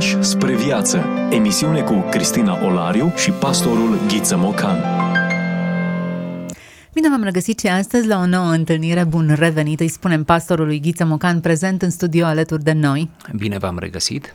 Pași spre viață. Emisiune cu Cristina Olariu și pastorul Ghiță Mocan. Bine v-am regăsit și astăzi la o nouă întâlnire. Bun revenit, îi spunem pastorului Ghiță Mocan, prezent în studio alături de noi. Bine v-am regăsit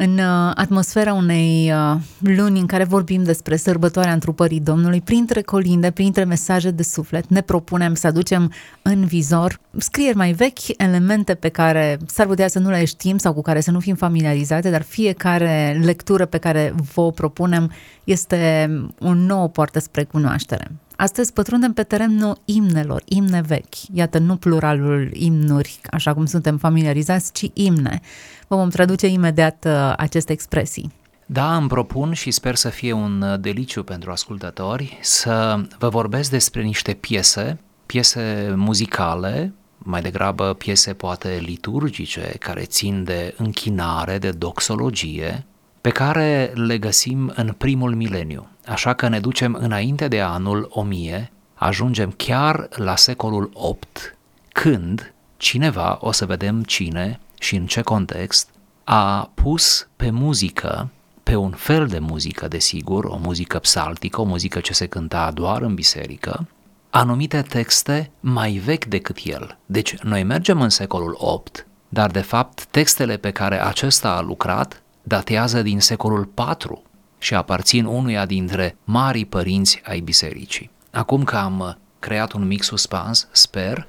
în uh, atmosfera unei uh, luni în care vorbim despre sărbătoarea întrupării Domnului, printre colinde, printre mesaje de suflet, ne propunem să aducem în vizor scrieri mai vechi, elemente pe care s-ar putea să nu le știm sau cu care să nu fim familiarizate, dar fiecare lectură pe care vă propunem este o nouă poartă spre cunoaștere. Astăzi pătrundem pe terenul imnelor, imne vechi. Iată, nu pluralul imnuri, așa cum suntem familiarizați, ci imne. Vă vom traduce imediat uh, aceste expresii. Da, îmi propun și sper să fie un uh, deliciu pentru ascultători să vă vorbesc despre niște piese, piese muzicale, mai degrabă piese poate liturgice care țin de închinare, de doxologie, pe care le găsim în primul mileniu. Așa că ne ducem înainte de anul 1000, ajungem chiar la secolul 8, când cineva, o să vedem cine și în ce context, a pus pe muzică, pe un fel de muzică, desigur, o muzică psaltică, o muzică ce se cânta doar în biserică, anumite texte mai vechi decât el. Deci noi mergem în secolul 8, dar de fapt textele pe care acesta a lucrat datează din secolul 4 și aparțin unuia dintre marii părinți ai bisericii. Acum că am creat un mic suspans, sper,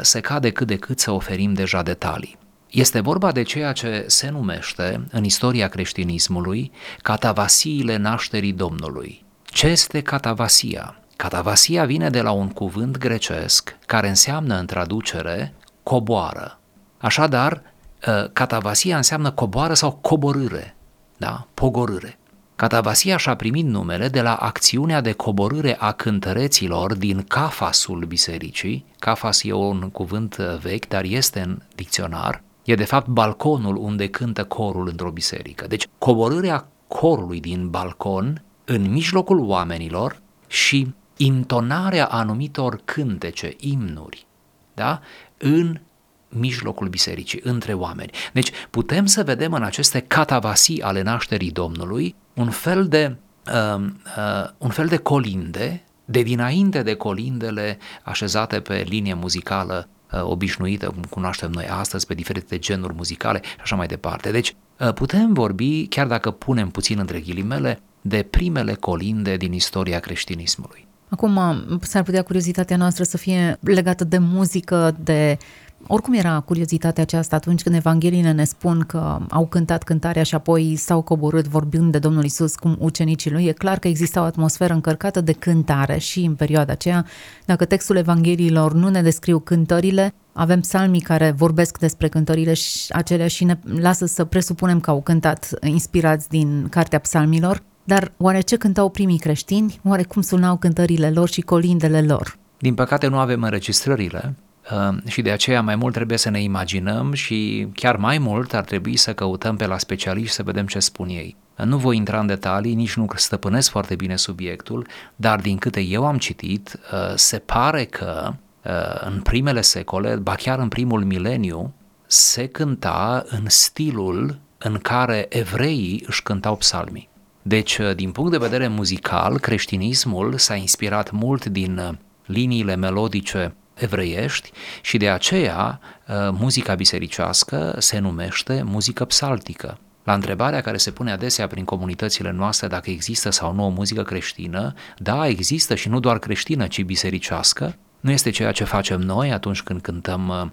se cade cât de cât să oferim deja detalii. Este vorba de ceea ce se numește în istoria creștinismului catavasiile nașterii Domnului. Ce este catavasia? Catavasia vine de la un cuvânt grecesc care înseamnă în traducere coboară. Așadar, ă, catavasia înseamnă coboară sau coborâre, da? pogorâre. Catavasia și-a primit numele de la acțiunea de coborâre a cântăreților din cafasul bisericii. Cafas e un cuvânt vechi, dar este în dicționar e de fapt balconul unde cântă corul într-o biserică. Deci coborârea corului din balcon în mijlocul oamenilor și intonarea anumitor cântece, imnuri, da? în mijlocul bisericii, între oameni. Deci putem să vedem în aceste catavasii ale nașterii Domnului un fel de, uh, uh, un fel de colinde, de dinainte de colindele așezate pe linie muzicală Uh, obișnuită, cum cunoaștem noi astăzi, pe diferite genuri muzicale și așa mai departe. Deci uh, putem vorbi, chiar dacă punem puțin între ghilimele, de primele colinde din istoria creștinismului. Acum, uh, s-ar putea curiozitatea noastră să fie legată de muzică, de oricum era curiozitatea aceasta atunci când Evangheliile ne spun că au cântat cântarea și apoi s-au coborât vorbind de Domnul Isus cum ucenicii lui, e clar că exista o atmosferă încărcată de cântare și în perioada aceea. Dacă textul Evangheliilor nu ne descriu cântările, avem psalmii care vorbesc despre cântările și acelea și ne lasă să presupunem că au cântat inspirați din Cartea Psalmilor, dar oare ce cântau primii creștini? Oare cum sunau cântările lor și colindele lor? Din păcate nu avem înregistrările, Ehm, și de aceea mai mult trebuie să ne imaginăm și chiar mai mult ar trebui să căutăm pe la specialiști să vedem ce spun ei. Nu voi intra în detalii, nici nu stăpânesc foarte bine subiectul, dar din câte eu am citit, eh, se pare că eh, în primele secole, ba chiar în primul mileniu, se cânta în stilul în care evreii își cântau psalmii. Deci, eh, din punct de vedere muzical, creștinismul s-a inspirat mult din liniile melodice evreiești și de aceea uh, muzica bisericească se numește muzică psaltică. La întrebarea care se pune adesea prin comunitățile noastre dacă există sau nu o muzică creștină, da, există și nu doar creștină, ci bisericească. Nu este ceea ce facem noi atunci când cântăm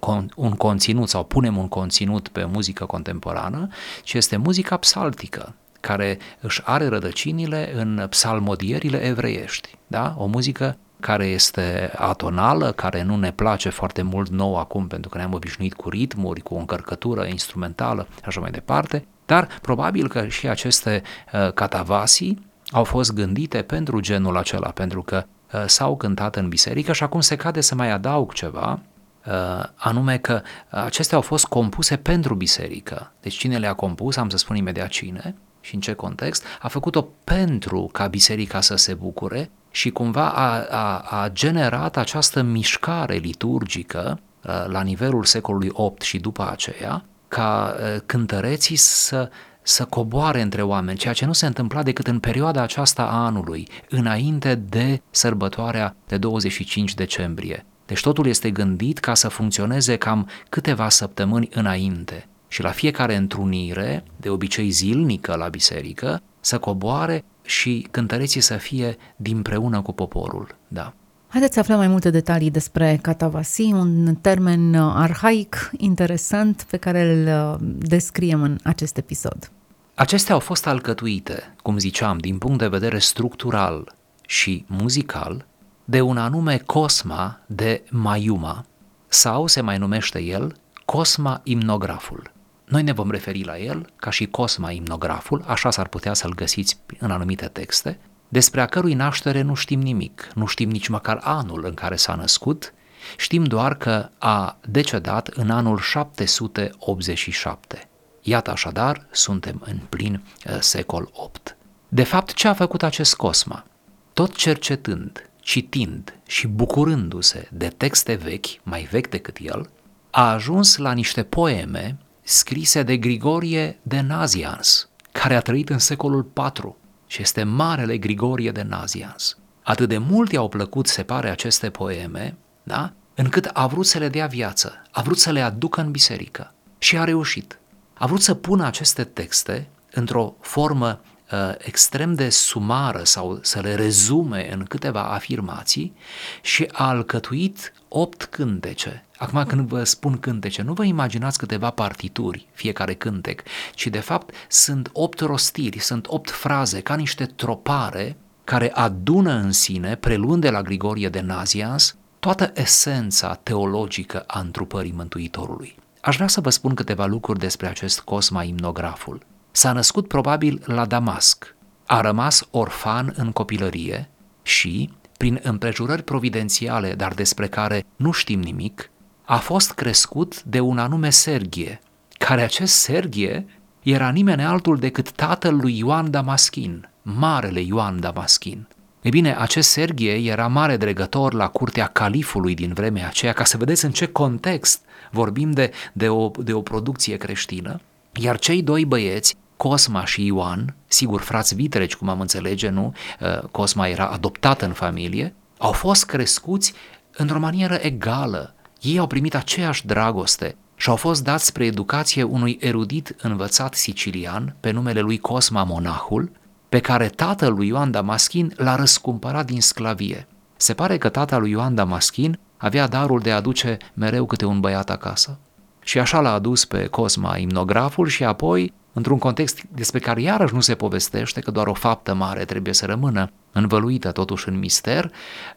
uh, un conținut sau punem un conținut pe muzică contemporană, ci este muzica psaltică, care își are rădăcinile în psalmodierile evreiești, da? o muzică care este atonală, care nu ne place foarte mult nou acum pentru că ne-am obișnuit cu ritmuri, cu o încărcătură instrumentală și așa mai departe, dar probabil că și aceste uh, catavasii au fost gândite pentru genul acela, pentru că uh, s-au cântat în biserică și acum se cade să mai adaug ceva, uh, anume că acestea au fost compuse pentru biserică. Deci cine le-a compus, am să spun imediat cine și în ce context, a făcut-o pentru ca biserica să se bucure și cumva a, a, a generat această mișcare liturgică uh, la nivelul secolului VIII și după aceea, ca uh, cântăreții să să coboare între oameni, ceea ce nu se întâmpla decât în perioada aceasta a anului, înainte de sărbătoarea de 25 decembrie. Deci totul este gândit ca să funcționeze cam câteva săptămâni înainte și la fiecare întrunire, de obicei zilnică la biserică, să coboare și cântăreții să fie dinpreună cu poporul. Da. Haideți să aflăm mai multe detalii despre catavasi, un termen arhaic, interesant, pe care îl uh, descriem în acest episod. Acestea au fost alcătuite, cum ziceam, din punct de vedere structural și muzical, de un anume Cosma de Mayuma, sau se mai numește el Cosma Imnograful. Noi ne vom referi la el ca și Cosma Imnograful, așa s-ar putea să-l găsiți în anumite texte, despre a cărui naștere nu știm nimic, nu știm nici măcar anul în care s-a născut, știm doar că a decedat în anul 787. Iată așadar, suntem în plin uh, secol 8. De fapt, ce a făcut acest Cosma? Tot cercetând, citind și bucurându-se de texte vechi, mai vechi decât el, a ajuns la niște poeme scrise de Grigorie de Nazians, care a trăit în secolul IV și este Marele Grigorie de Nazians. Atât de mult i-au plăcut, se pare, aceste poeme, da? încât a vrut să le dea viață, a vrut să le aducă în biserică și a reușit. A vrut să pună aceste texte într-o formă uh, extrem de sumară sau să le rezume în câteva afirmații și a alcătuit opt cântece. Acum când vă spun cântece, nu vă imaginați câteva partituri, fiecare cântec, ci de fapt sunt opt rostiri, sunt opt fraze, ca niște tropare care adună în sine, preluând de la Grigorie de Nazians, toată esența teologică a întrupării Mântuitorului. Aș vrea să vă spun câteva lucruri despre acest Cosma Imnograful. S-a născut probabil la Damasc, a rămas orfan în copilărie și, prin împrejurări providențiale, dar despre care nu știm nimic, a fost crescut de un anume Sergie, care acest Sergie era nimeni altul decât tatăl lui Ioan Damaschin, marele Ioan Damaschin. E bine, acest Sergie era mare dregător la curtea califului din vremea aceea, ca să vedeți în ce context vorbim de, de, o, de o producție creștină, iar cei doi băieți, Cosma și Ioan, sigur frați vitregi, cum am înțelege, nu? Uh, Cosma era adoptat în familie, au fost crescuți într-o manieră egală. Ei au primit aceeași dragoste și au fost dați spre educație unui erudit învățat sicilian pe numele lui Cosma Monahul, pe care tatăl lui Ioan Damaschin l-a răscumpărat din sclavie. Se pare că tatăl lui Ioan Damaschin avea darul de a aduce mereu câte un băiat acasă. Și așa l-a adus pe Cosma imnograful și apoi, într-un context despre care iarăși nu se povestește, că doar o faptă mare trebuie să rămână învăluită totuși în mister,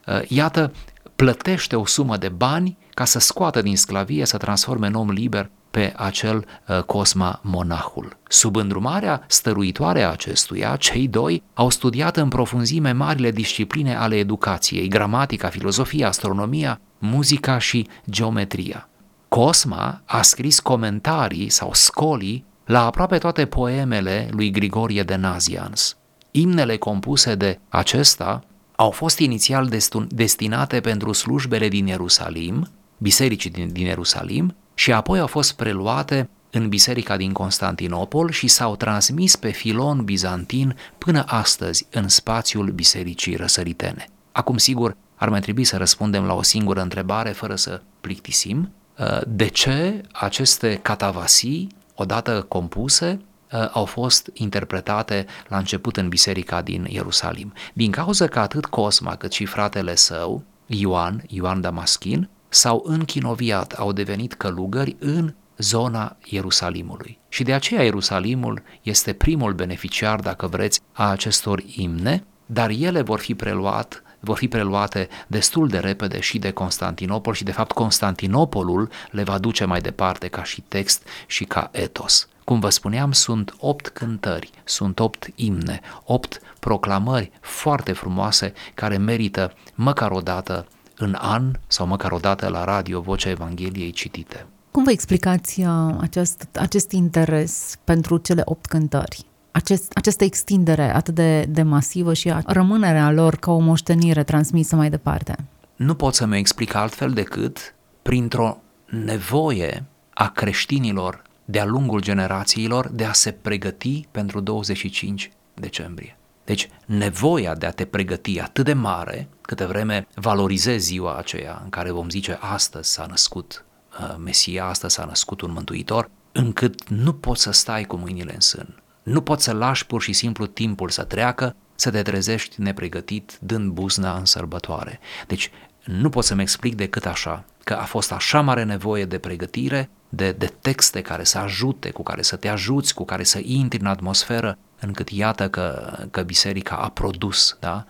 uh, iată, plătește o sumă de bani ca să scoată din sclavie, să transforme în om liber pe acel uh, Cosma monahul. Sub îndrumarea stăruitoare a acestuia, cei doi au studiat în profunzime marile discipline ale educației, gramatica, filozofia, astronomia, muzica și geometria. Cosma a scris comentarii sau scolii la aproape toate poemele lui Grigorie de Nazians. Imnele compuse de acesta au fost inițial destinate pentru slujbele din Ierusalim, bisericii din, din Ierusalim, și apoi au fost preluate în biserica din Constantinopol și s-au transmis pe filon bizantin până astăzi în spațiul bisericii răsăritene. Acum, sigur, ar mai trebui să răspundem la o singură întrebare fără să plictisim. Uh, de ce aceste catavasii, odată compuse, uh, au fost interpretate la început în biserica din Ierusalim? Din cauza că atât Cosma cât și fratele său, Ioan, Ioan Damaschin, s-au închinoviat, au devenit călugări în zona Ierusalimului. Și de aceea Ierusalimul este primul beneficiar, dacă vreți, a acestor imne, dar ele vor fi preluat vor fi preluate destul de repede și de Constantinopol și de fapt Constantinopolul le va duce mai departe ca și text și ca etos. Cum vă spuneam, sunt opt cântări, sunt opt imne, opt proclamări foarte frumoase care merită măcar o dată în an sau măcar o dată la radio Vocea Evangheliei citite. Cum vă explicați uh, acest, acest interes pentru cele opt cântări? Acest, această extindere atât de, de masivă și a rămânerea lor ca o moștenire transmisă mai departe? Nu pot să mi explic altfel decât printr-o nevoie a creștinilor de-a lungul generațiilor de a se pregăti pentru 25 decembrie. Deci nevoia de a te pregăti atât de mare, câte vreme valorizezi ziua aceea în care vom zice astăzi s-a născut uh, Mesia, astăzi s-a născut un mântuitor, încât nu poți să stai cu mâinile în sân. Nu poți să lași pur și simplu timpul să treacă, să te trezești nepregătit, dând buzna în sărbătoare. Deci nu pot să-mi explic decât așa, că a fost așa mare nevoie de pregătire, de, de texte care să ajute, cu care să te ajuți, cu care să intri în atmosferă, încât iată că, că biserica a produs, da?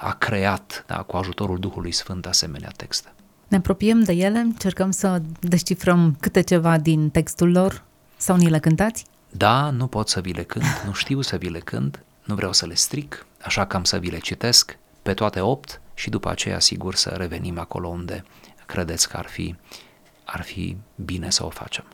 a creat da? cu ajutorul Duhului Sfânt asemenea texte. Ne apropiem de ele, încercăm să descifrăm câte ceva din textul lor sau ni le cântați? Da, nu pot să vi le cânt, nu știu să vi le cânt, nu vreau să le stric, așa că am să vi le citesc pe toate opt și după aceea sigur să revenim acolo unde credeți că ar fi, ar fi bine să o facem.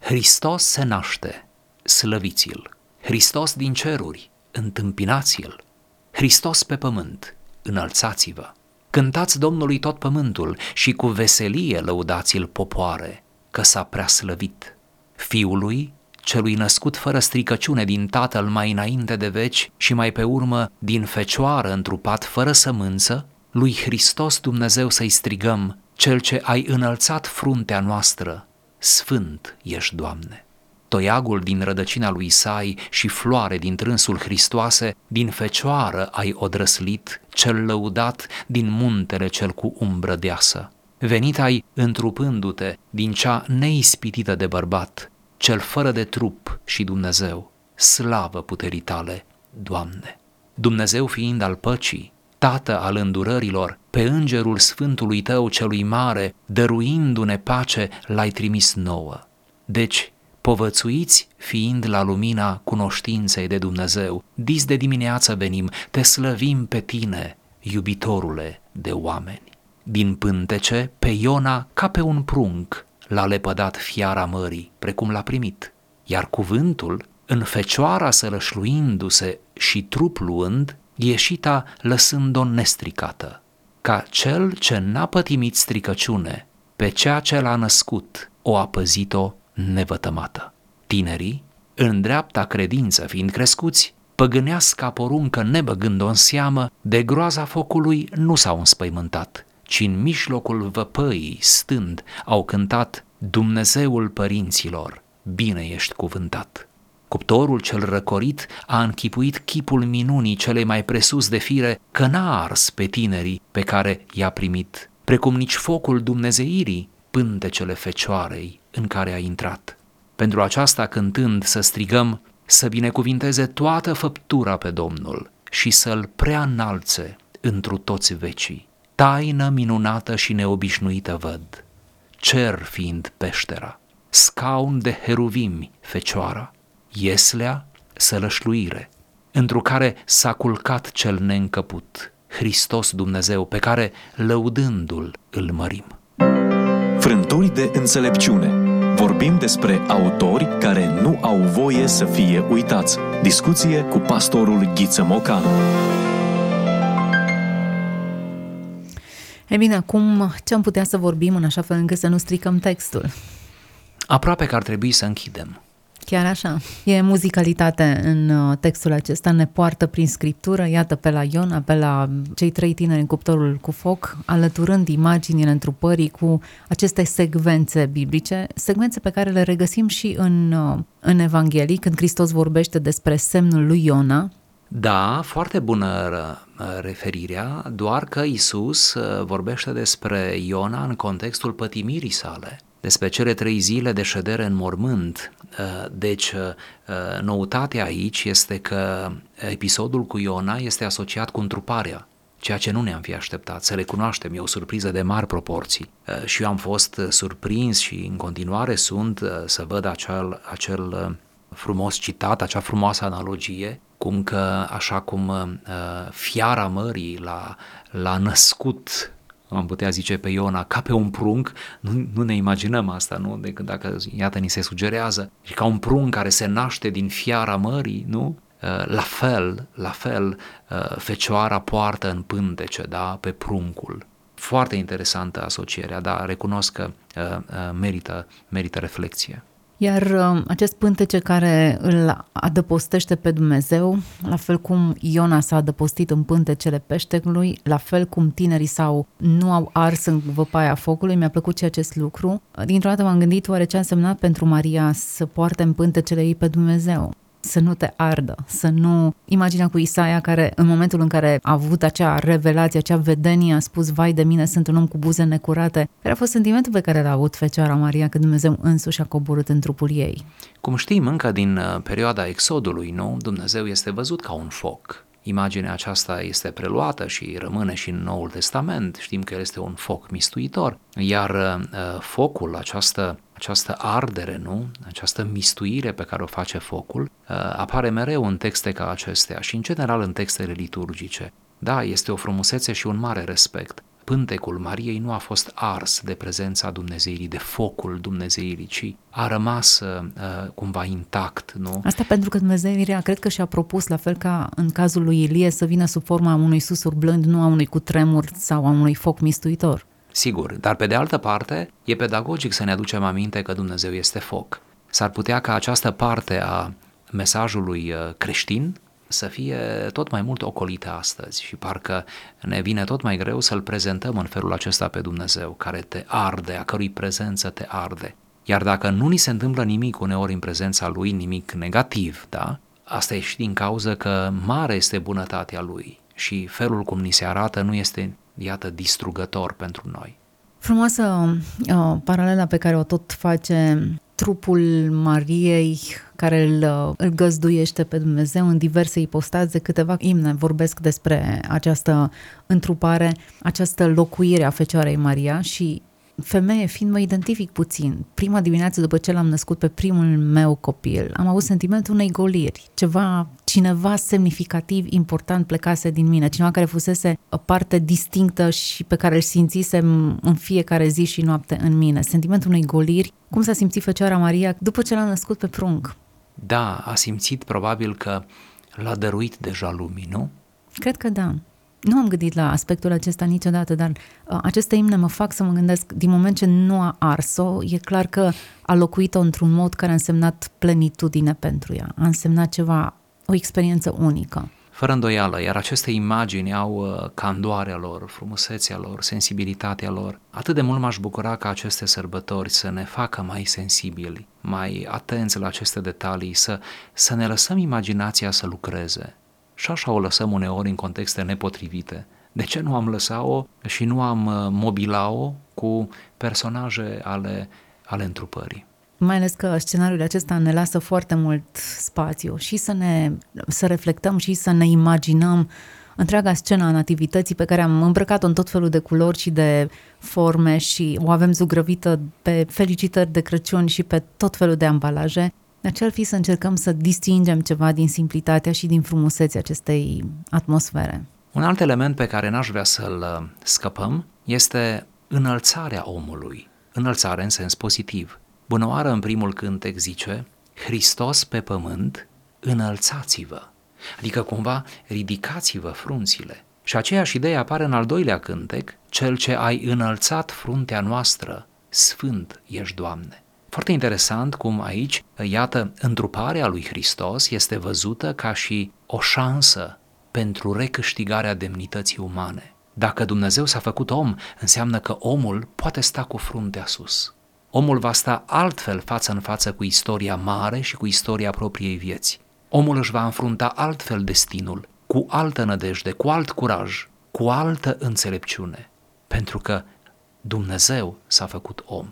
Hristos se naște, slăviți-l! Hristos din ceruri, întâmpinați-l! Hristos pe pământ, înălțați-vă! Cântați Domnului tot pământul și cu veselie lăudați-l popoare, că s-a prea slăvit. Fiului, celui născut fără stricăciune din tatăl mai înainte de veci și mai pe urmă din fecioară întrupat fără sămânță, lui Hristos Dumnezeu să-i strigăm, cel ce ai înălțat fruntea noastră, Sfânt ești, Doamne. Toiagul din rădăcina lui Isai și floare din trânsul Hristoase, din fecioară ai odrăslit, cel lăudat din muntele cel cu umbră deasă. Venit ai întrupându-te din cea neispitită de bărbat, cel fără de trup și Dumnezeu, slavă puterii tale, Doamne. Dumnezeu fiind al păcii, Tată al îndurărilor, pe îngerul Sfântului Tău celui mare, dăruindu-ne pace, l-ai trimis nouă. Deci, povățuiți fiind la lumina cunoștinței de Dumnezeu, dis de dimineață venim, te slăvim pe tine, iubitorule de oameni. Din pântece, pe Iona ca pe un prunc, l-a lepădat fiara mării, precum l-a primit, iar cuvântul, în fecioara sălășluindu-se și trup luând, ieșita lăsând-o nestricată, ca cel ce n-a pătimit stricăciune, pe ceea ce l-a născut, o a păzit-o nevătămată. Tinerii, în dreapta credință fiind crescuți, păgânească poruncă nebăgând-o în seamă, de groaza focului nu s-au înspăimântat, ci în mijlocul văpăii, stând, au cântat Dumnezeul părinților, bine ești cuvântat. Cuptorul cel răcorit a închipuit chipul minunii celei mai presus de fire că n-a ars pe tinerii pe care i-a primit, precum nici focul dumnezeirii pântecele fecioarei în care a intrat. Pentru aceasta cântând să strigăm să binecuvinteze toată făptura pe Domnul și să-l prea înalțe întru toți vecii. Taină minunată și neobișnuită văd, cer fiind peștera, scaun de heruvimi fecioara, ieslea sălășluire, întru care s-a culcat cel neîncăput, Hristos Dumnezeu, pe care, lăudându-l, îl mărim. Frânturi de înțelepciune. Vorbim despre autori care nu au voie să fie uitați. Discuție cu pastorul Ghiță Mocanu. E bine, acum ce am putea să vorbim în așa fel încât să nu stricăm textul? Aproape că ar trebui să închidem. Chiar așa. E muzicalitate în uh, textul acesta, ne poartă prin scriptură, iată pe la Iona, pe la cei trei tineri în cuptorul cu foc, alăturând imaginile întrupării cu aceste secvențe biblice, secvențe pe care le regăsim și în, uh, în Evanghelii, când Hristos vorbește despre semnul lui Iona, da, foarte bună referirea, doar că Isus uh, vorbește despre Iona în contextul pătimirii sale despre cele trei zile de ședere în mormânt. Uh, deci, uh, noutatea aici este că episodul cu Iona este asociat cu întruparea, ceea ce nu ne-am fi așteptat. Să recunoaștem, e o surpriză de mari proporții. Uh, și eu am fost surprins și în continuare sunt să văd acel, acel frumos citat, acea frumoasă analogie, cum că așa cum fiara mării l-a, l-a născut am putea zice pe Iona, ca pe un prunc, nu, nu ne imaginăm asta, nu? Decât dacă, iată, ni se sugerează, și ca un prunc care se naște din fiara mării, nu? Uh, la fel, la fel, uh, fecioara poartă în pântece, da, pe pruncul. Foarte interesantă asocierea, dar recunosc că uh, merită, merită reflexie. Iar uh, acest pântece care îl adăpostește pe Dumnezeu, la fel cum Iona s-a adăpostit în pântecele peștelui, la fel cum tinerii sau nu au ars în văpaia focului, mi-a plăcut și acest lucru. Dintr-o dată m-am gândit oare ce a însemnat pentru Maria să poarte în pântecele ei pe Dumnezeu să nu te ardă, să nu... Imaginea cu Isaia care în momentul în care a avut acea revelație, acea vedenie, a spus, vai de mine, sunt un om cu buze necurate, care a fost sentimentul pe care l-a avut Fecioara Maria când Dumnezeu însuși a coborât în trupul ei. Cum știm încă din uh, perioada Exodului, nu? Dumnezeu este văzut ca un foc. Imaginea aceasta este preluată și rămâne și în Noul Testament. Știm că el este un foc mistuitor. Iar uh, focul, această această ardere, nu? Această mistuire pe care o face focul, uh, apare mereu în texte ca acestea și în general în textele liturgice. Da, este o frumusețe și un mare respect. Pântecul Mariei nu a fost ars de prezența Dumnezeirii, de focul Dumnezeirii, ci a rămas uh, cumva intact, nu? Asta pentru că Dumnezeirea cred că și-a propus, la fel ca în cazul lui Ilie, să vină sub forma unui susur blând, nu a unui cutremur sau a unui foc mistuitor. Sigur, dar pe de altă parte, e pedagogic să ne aducem aminte că Dumnezeu este foc. S-ar putea ca această parte a mesajului uh, creștin să fie tot mai mult ocolită astăzi și parcă ne vine tot mai greu să-L prezentăm în felul acesta pe Dumnezeu, care te arde, a cărui prezență te arde. Iar dacă nu ni se întâmplă nimic uneori în prezența Lui, nimic negativ, da? Asta e și din cauza că mare este bunătatea Lui și felul cum ni se arată nu este iată, distrugător pentru noi. Frumoasă uh, paralela pe care o tot face trupul Mariei care îl, uh, îl găzduiește pe Dumnezeu în diverse ipostaze, câteva imne vorbesc despre această întrupare, această locuire a Fecioarei Maria și femeie fiind mă identific puțin. Prima dimineață după ce l-am născut pe primul meu copil, am avut sentimentul unei goliri, ceva, cineva semnificativ, important plecase din mine, cineva care fusese o parte distinctă și pe care îl simțisem în fiecare zi și noapte în mine. Sentimentul unei goliri, cum s-a simțit Fecioara Maria după ce l-a născut pe prunc? Da, a simțit probabil că l-a dăruit deja lumii, nu? Cred că da. Nu am gândit la aspectul acesta niciodată, dar uh, aceste imne mă fac să mă gândesc, din moment ce nu a ars-o, e clar că a locuit-o într-un mod care a însemnat plenitudine pentru ea, a însemnat ceva, o experiență unică. Fără îndoială, iar aceste imagini au uh, candoarea lor, frumusețea lor, sensibilitatea lor. Atât de mult m-aș bucura ca aceste sărbători să ne facă mai sensibili, mai atenți la aceste detalii, să, să ne lăsăm imaginația să lucreze, și așa o lăsăm uneori în contexte nepotrivite. De ce nu am lăsat-o și nu am uh, mobila-o cu personaje ale, ale întrupării? Mai ales că scenariul acesta ne lasă foarte mult spațiu și să ne să reflectăm și să ne imaginăm întreaga scena a nativității pe care am îmbrăcat-o în tot felul de culori și de forme și o avem zugrăvită pe felicitări de Crăciun și pe tot felul de ambalaje dar ce ar fi să încercăm să distingem ceva din simplitatea și din frumusețea acestei atmosfere? Un alt element pe care n-aș vrea să-l uh, scăpăm este înălțarea omului. Înălțare în sens pozitiv. Bunăoară în primul cântec zice, Hristos pe pământ, înălțați-vă. Adică cumva ridicați-vă frunțile. Și aceeași idee apare în al doilea cântec, cel ce ai înălțat fruntea noastră, sfânt ești, Doamne. Foarte interesant cum aici, iată, întruparea lui Hristos este văzută ca și o șansă pentru recâștigarea demnității umane. Dacă Dumnezeu s-a făcut om, înseamnă că omul poate sta cu fruntea sus. Omul va sta altfel față în față cu istoria mare și cu istoria propriei vieți. Omul își va înfrunta altfel destinul, cu altă nădejde, cu alt curaj, cu altă înțelepciune, pentru că Dumnezeu s-a făcut om.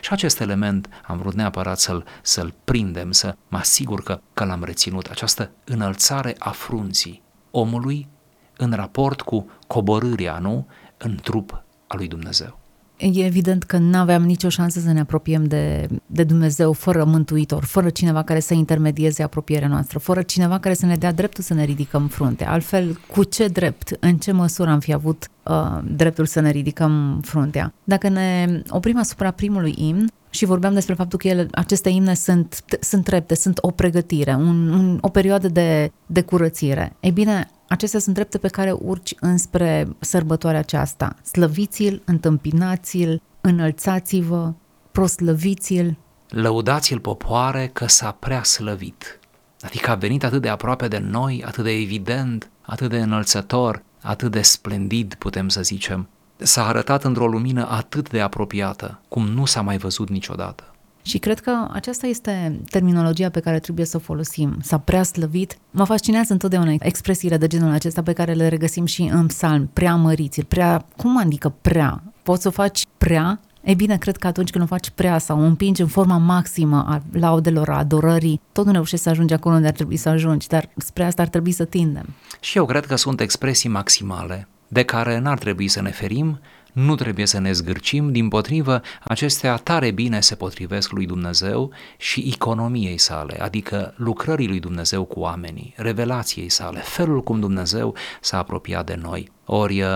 Și acest element am vrut neapărat să-l, să-l prindem, să mă asigur că, că l-am reținut, această înălțare a frunții omului în raport cu coborârea, nu, în trup al lui Dumnezeu. E evident că nu aveam nicio șansă să ne apropiem de, de Dumnezeu fără mântuitor, fără cineva care să intermedieze apropierea noastră, fără cineva care să ne dea dreptul să ne ridicăm frunte. Altfel, cu ce drept, în ce măsură am fi avut uh, dreptul să ne ridicăm fruntea? Dacă ne oprim asupra primului imn, și vorbeam despre faptul că ele, aceste imne sunt, sunt trepte, sunt o pregătire, un, un, o perioadă de, de curățire. Ei bine, Acestea sunt drepte pe care urci înspre sărbătoarea aceasta. Slăviți-l, întâmpinați-l, înălțați-vă, proslăviți-l. lăudați-l popoare că s-a prea slăvit. Adică a venit atât de aproape de noi, atât de evident, atât de înălțător, atât de splendid, putem să zicem. S-a arătat într-o lumină atât de apropiată, cum nu s-a mai văzut niciodată. Și cred că aceasta este terminologia pe care trebuie să o folosim. S-a prea slăvit. Mă fascinează întotdeauna expresiile de genul acesta pe care le regăsim și în psalm. Prea măriți, prea... Cum adică prea? Poți să o faci prea? E bine, cred că atunci când o faci prea sau o împingi în forma maximă a laudelor, a adorării, tot nu reușești să ajungi acolo unde ar trebui să ajungi, dar spre asta ar trebui să tindem. Și eu cred că sunt expresii maximale de care n-ar trebui să ne ferim, nu trebuie să ne zgârcim, din potrivă, acestea tare bine se potrivesc lui Dumnezeu și economiei sale, adică lucrării lui Dumnezeu cu oamenii, revelației sale, felul cum Dumnezeu s-a apropiat de noi. Ori uh,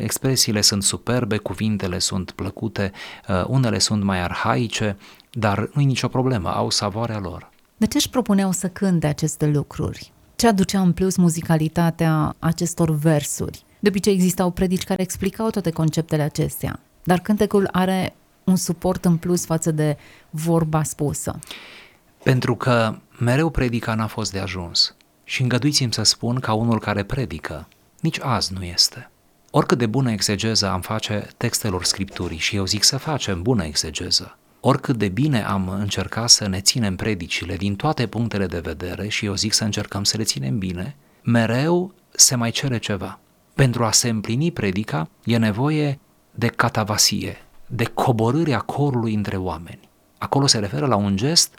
expresiile sunt superbe, cuvintele sunt plăcute, uh, unele sunt mai arhaice, dar nu e nicio problemă, au savoarea lor. De ce își propuneau să cânte aceste lucruri? Ce aducea în plus muzicalitatea acestor versuri? De obicei existau predici care explicau toate conceptele acestea, dar cântecul are un suport în plus față de vorba spusă. Pentru că mereu predica n-a fost de ajuns. Și îngăduiți-mi să spun ca unul care predică, nici azi nu este. Oricât de bună exegeză am face textelor scripturii și eu zic să facem bună exegeză, oricât de bine am încercat să ne ținem predicile din toate punctele de vedere și eu zic să încercăm să le ținem bine, mereu se mai cere ceva. Pentru a se împlini predica e nevoie de catavasie, de coborârea corului între oameni. Acolo se referă la un gest,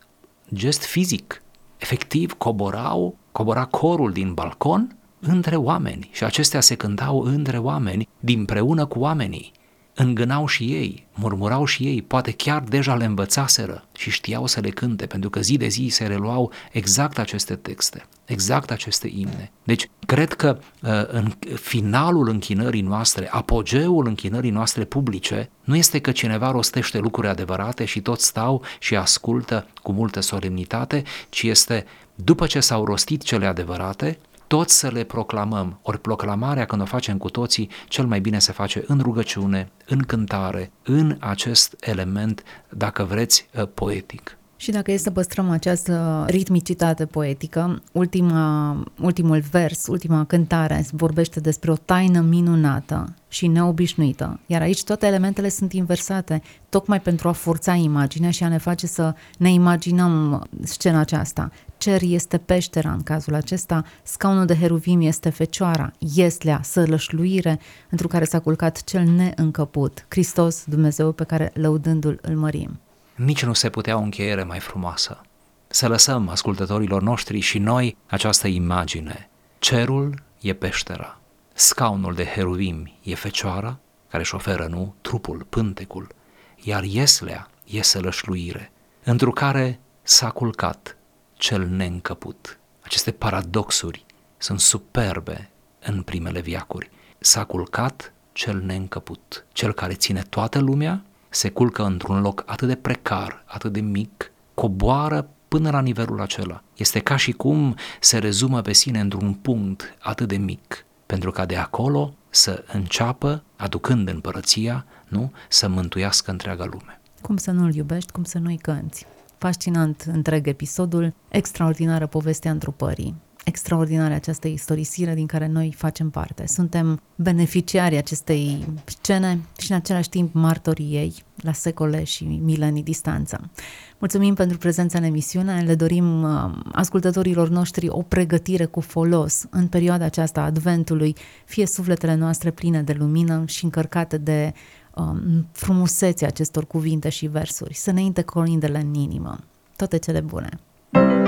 gest fizic. Efectiv, coborau, cobora corul din balcon între oameni și acestea se cântau între oameni, dinpreună cu oamenii îngânau și ei, murmurau și ei, poate chiar deja le învățaseră și știau să le cânte, pentru că zi de zi se reluau exact aceste texte, exact aceste imne. Deci, cred că uh, în finalul închinării noastre, apogeul închinării noastre publice, nu este că cineva rostește lucruri adevărate și toți stau și ascultă cu multă solemnitate, ci este după ce s-au rostit cele adevărate, toți să le proclamăm. Ori proclamarea, când o facem cu toții, cel mai bine se face în rugăciune, în cântare, în acest element, dacă vreți, uh, poetic. Și dacă e să păstrăm această ritmicitate poetică, ultima, ultimul vers, ultima cântare vorbește despre o taină minunată și neobișnuită, iar aici toate elementele sunt inversate, tocmai pentru a forța imaginea și a ne face să ne imaginăm scena aceasta. Cer este peștera în cazul acesta, scaunul de heruvim este fecioara, ieslea, sălășluire, într care s-a culcat cel neîncăput, Hristos, Dumnezeu pe care lăudându-l îl mărim nici nu se putea o încheiere mai frumoasă. Să lăsăm ascultătorilor noștri și noi această imagine. Cerul e peștera, scaunul de heruvim e fecioara, care își oferă, nu, trupul, pântecul, iar ieslea e sălășluire, întru care s-a culcat cel neîncăput. Aceste paradoxuri sunt superbe în primele viacuri. S-a culcat cel neîncăput, cel care ține toată lumea se culcă într-un loc atât de precar, atât de mic, coboară până la nivelul acela. Este ca și cum se rezumă pe sine într-un punct atât de mic, pentru ca de acolo să înceapă, aducând împărăția, nu, să mântuiască întreaga lume. Cum să nu-l iubești, cum să nu-i cânti. Fascinant întreg episodul, extraordinară povestea întrupării extraordinare această istorisire din care noi facem parte. Suntem beneficiarii acestei scene și în același timp martorii ei la secole și milenii distanță. Mulțumim pentru prezența în emisiune, le dorim uh, ascultătorilor noștri o pregătire cu folos în perioada aceasta a adventului, fie sufletele noastre pline de lumină și încărcate de um, frumusețea acestor cuvinte și versuri, să ne inte colindele în inimă. Toate cele bune!